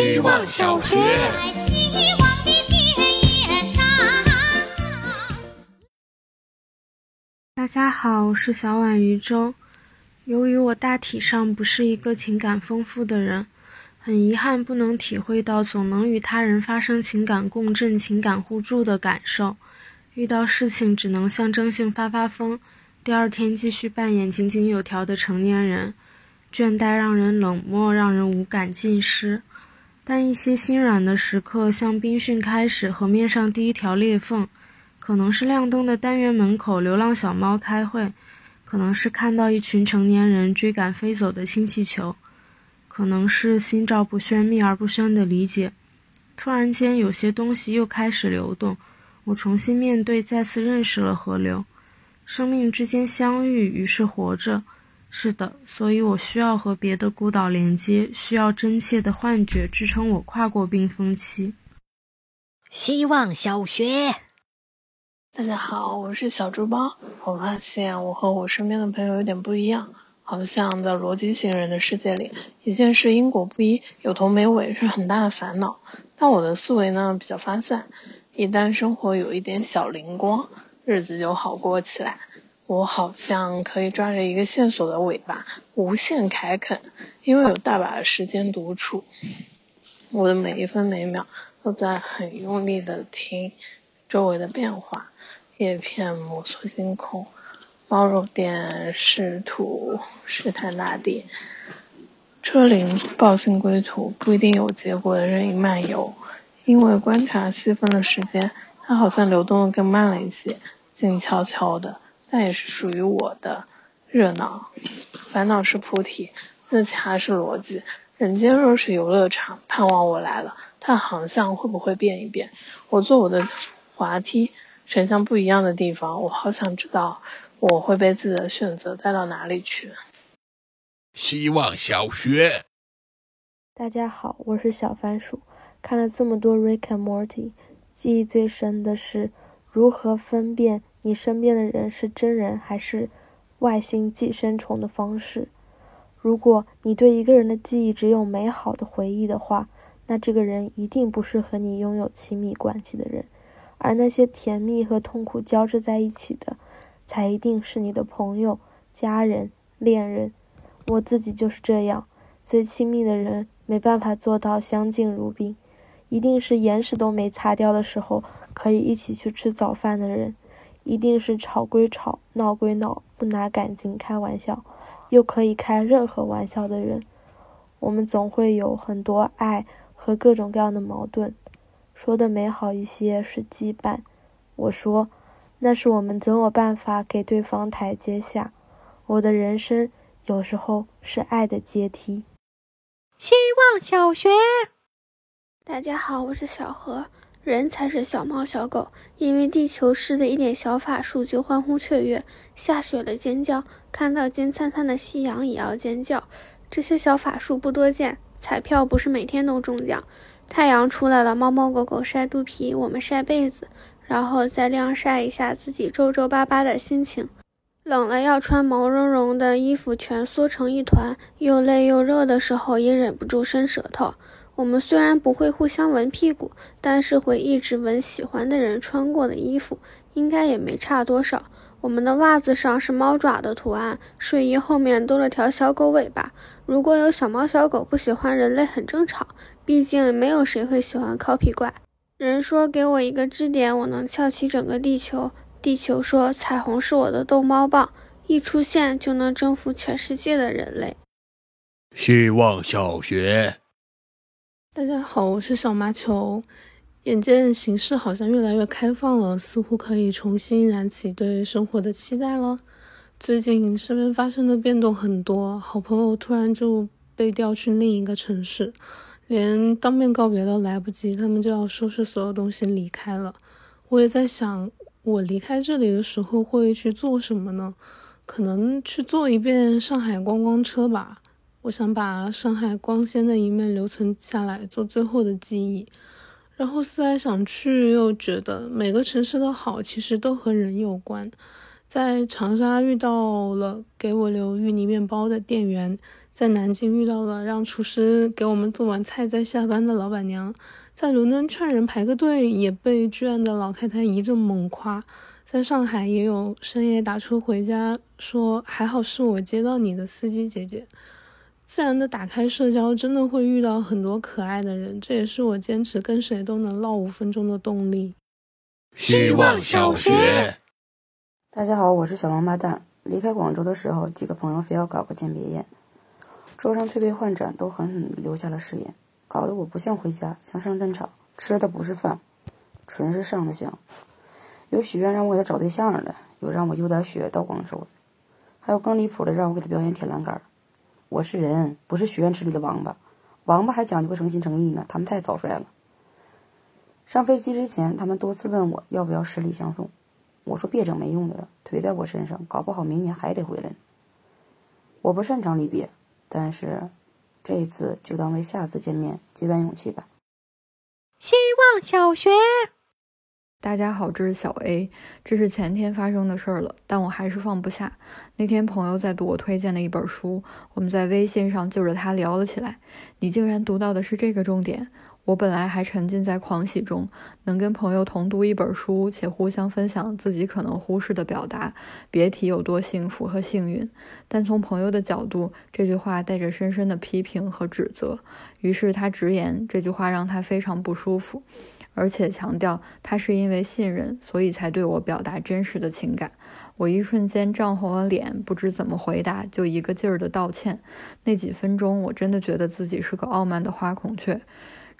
希望小学。在希望的田野上。大家好，我是小婉渔舟。由于我大体上不是一个情感丰富的人，很遗憾不能体会到总能与他人发生情感共振、情感互助的感受。遇到事情只能象征性发发疯，第二天继续扮演井井有条的成年人。倦怠让人冷漠，让人无感尽失。但一些心软的时刻，像冰训开始河面上第一条裂缝，可能是亮灯的单元门口流浪小猫开会，可能是看到一群成年人追赶飞走的氢气球，可能是心照不宣、秘而不宣的理解。突然间，有些东西又开始流动，我重新面对，再次认识了河流。生命之间相遇，于是活着。是的，所以我需要和别的孤岛连接，需要真切的幻觉支撑我跨过冰封期。希望小学，大家好，我是小猪包。我发现我和我身边的朋友有点不一样，好像在逻辑型人的世界里，一件事因果不一、有头没尾是很大的烦恼。但我的思维呢比较发散，一旦生活有一点小灵光，日子就好过起来。我好像可以抓着一个线索的尾巴，无限开垦，因为有大把的时间独处。我的每一分每秒都在很用力的听周围的变化，叶片摩挲星空，猫肉店试图试探大地，车铃报信归途，不一定有结果的任意漫游。因为观察细分了时间，它好像流动的更慢了一些，静悄悄的。但也是属于我的热闹，烦恼是菩提，自洽是逻辑。人间若是游乐场，盼望我来了，它航向会不会变一变？我坐我的滑梯，驶向不一样的地方。我好想知道，我会被自己的选择带到哪里去。希望小学。大家好，我是小番薯。看了这么多《Rick and Morty》，记忆最深的是如何分辨。你身边的人是真人还是外星寄生虫的方式？如果你对一个人的记忆只有美好的回忆的话，那这个人一定不是和你拥有亲密关系的人，而那些甜蜜和痛苦交织在一起的，才一定是你的朋友、家人、恋人。我自己就是这样，最亲密的人没办法做到相敬如宾，一定是眼屎都没擦掉的时候可以一起去吃早饭的人。一定是吵归吵，闹归闹，不拿感情开玩笑，又可以开任何玩笑的人。我们总会有很多爱和各种各样的矛盾，说的美好一些是羁绊。我说，那是我们总有办法给对方台阶下。我的人生有时候是爱的阶梯。希望小学，大家好，我是小何。人才是小猫小狗，因为地球施的一点小法术就欢呼雀跃，下雪了尖叫，看到金灿灿的夕阳也要尖叫。这些小法术不多见，彩票不是每天都中奖。太阳出来了，猫猫狗狗晒肚皮，我们晒被子，然后再晾晒一下自己皱皱巴巴的心情。冷了要穿毛茸茸的衣服，全缩成一团，又累又热的时候也忍不住伸舌头。我们虽然不会互相闻屁股，但是会一直闻喜欢的人穿过的衣服，应该也没差多少。我们的袜子上是猫爪的图案，睡衣后面多了条小狗尾巴。如果有小猫小狗不喜欢人类，很正常，毕竟没有谁会喜欢 copy 怪。人说给我一个支点，我能翘起整个地球。地球说彩虹是我的逗猫棒，一出现就能征服全世界的人类。希望小学。大家好，我是小麻球。眼见形势好像越来越开放了，似乎可以重新燃起对生活的期待了。最近身边发生的变动很多，好朋友突然就被调去另一个城市，连当面告别都来不及，他们就要收拾所有东西离开了。我也在想，我离开这里的时候会去做什么呢？可能去做一遍上海观光车吧。我想把上海光鲜的一面留存下来，做最后的记忆。然后思来想去，又觉得每个城市的好其实都和人有关。在长沙遇到了给我留芋泥面包的店员，在南京遇到了让厨师给我们做完菜再下班的老板娘，在伦敦劝人排个队也被剧院的老太太一阵猛夸，在上海也有深夜打车回家说还好是我接到你的司机姐姐。自然的打开社交，真的会遇到很多可爱的人，这也是我坚持跟谁都能唠五分钟的动力。希望小学。大家好，我是小王八蛋。离开广州的时候，几个朋友非要搞个鉴别宴，桌上推杯换盏，都狠狠留下了誓言，搞得我不像回家，像上战场。吃的不是饭，纯是上的香。有许愿让我给他找对象的，有让我有点血到广州的，还有更离谱的，让我给他表演铁栏杆。我是人，不是许愿池里的王八。王八还讲究个诚心诚意呢，他们太草率了。上飞机之前，他们多次问我要不要十里相送，我说别整没用的了，腿在我身上，搞不好明年还得回来。我不擅长离别，但是这一次就当为下次见面积攒勇气吧。希望小学。大家好，这是小 A，这是前天发生的事儿了，但我还是放不下。那天朋友在读我推荐的一本书，我们在微信上就着它聊了起来。你竟然读到的是这个重点，我本来还沉浸在狂喜中，能跟朋友同读一本书，且互相分享自己可能忽视的表达，别提有多幸福和幸运。但从朋友的角度，这句话带着深深的批评和指责，于是他直言这句话让他非常不舒服。而且强调他是因为信任，所以才对我表达真实的情感。我一瞬间涨红了脸，不知怎么回答，就一个劲儿的道歉。那几分钟，我真的觉得自己是个傲慢的花孔雀。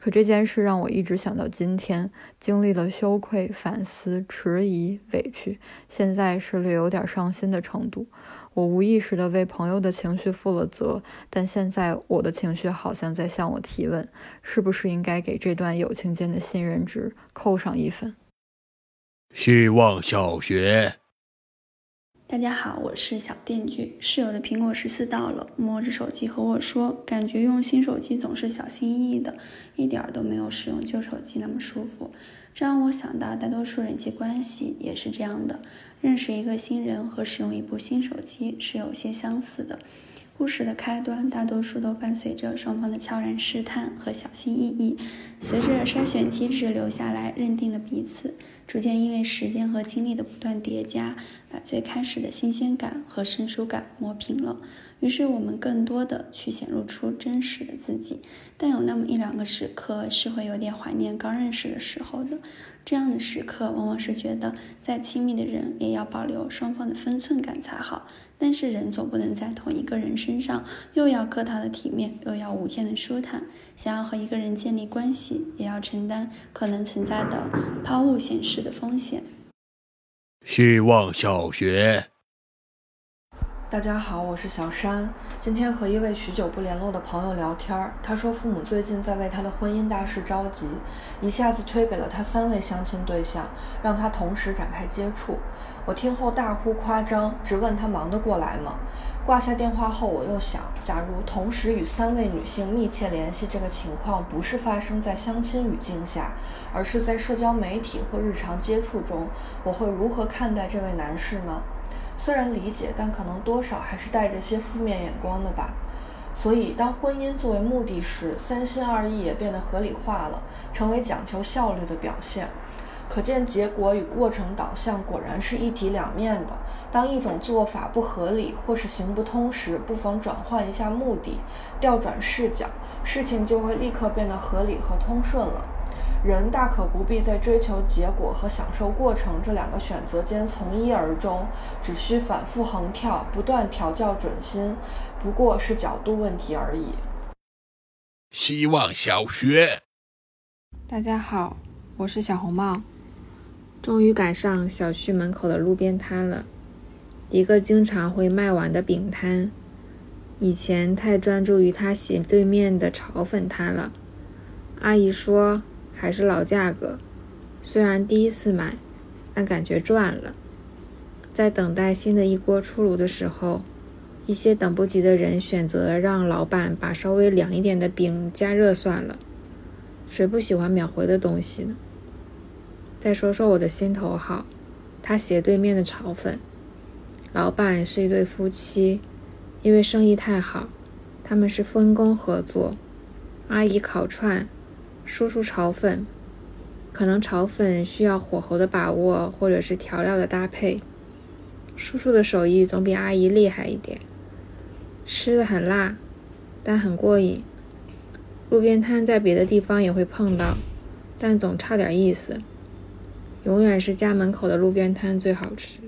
可这件事让我一直想到今天，经历了羞愧、反思、迟疑、委屈，现在是略有点伤心的程度。我无意识地为朋友的情绪负了责，但现在我的情绪好像在向我提问：是不是应该给这段友情间的信任值扣上一分？希望小学。大家好，我是小电锯。室友的苹果十四到了，摸着手机和我说，感觉用新手机总是小心翼翼的，一点儿都没有使用旧手机那么舒服。这让我想到，大多数人际关系也是这样的。认识一个新人和使用一部新手机是有些相似的。故事的开端大多数都伴随着双方的悄然试探和小心翼翼，随着筛选机制留下来认定了彼此，逐渐因为时间和精力的不断叠加，把最开始的新鲜感和生疏感磨平了。于是我们更多的去显露出真实的自己，但有那么一两个时刻是会有点怀念刚认识的时候的。这样的时刻往往是觉得再亲密的人也要保留双方的分寸感才好。但是人总不能在同一个人身上又要客套的体面，又要无限的舒坦。想要和一个人建立关系，也要承担可能存在的抛物显示的风险。希望小学。大家好，我是小山。今天和一位许久不联络的朋友聊天，他说父母最近在为他的婚姻大事着急，一下子推给了他三位相亲对象，让他同时展开接触。我听后大呼夸张，直问他忙得过来吗？挂下电话后，我又想，假如同时与三位女性密切联系这个情况不是发生在相亲语境下，而是在社交媒体或日常接触中，我会如何看待这位男士呢？虽然理解，但可能多少还是带着些负面眼光的吧。所以，当婚姻作为目的时，三心二意也变得合理化了，成为讲求效率的表现。可见，结果与过程导向果然是一体两面的。当一种做法不合理或是行不通时，不妨转换一下目的，调转视角，事情就会立刻变得合理和通顺了。人大可不必在追求结果和享受过程这两个选择间从一而终，只需反复横跳，不断调教准心，不过是角度问题而已。希望小学。大家好，我是小红帽。终于赶上小区门口的路边摊了，一个经常会卖完的饼摊。以前太专注于他斜对面的炒粉摊了。阿姨说。还是老价格，虽然第一次买，但感觉赚了。在等待新的一锅出炉的时候，一些等不及的人选择让老板把稍微凉一点的饼加热算了。谁不喜欢秒回的东西呢？再说说我的心头好，他斜对面的炒粉，老板是一对夫妻，因为生意太好，他们是分工合作，阿姨烤串，叔叔炒粉。可能炒粉需要火候的把握，或者是调料的搭配。叔叔的手艺总比阿姨厉害一点。吃的很辣，但很过瘾。路边摊在别的地方也会碰到，但总差点意思。永远是家门口的路边摊最好吃。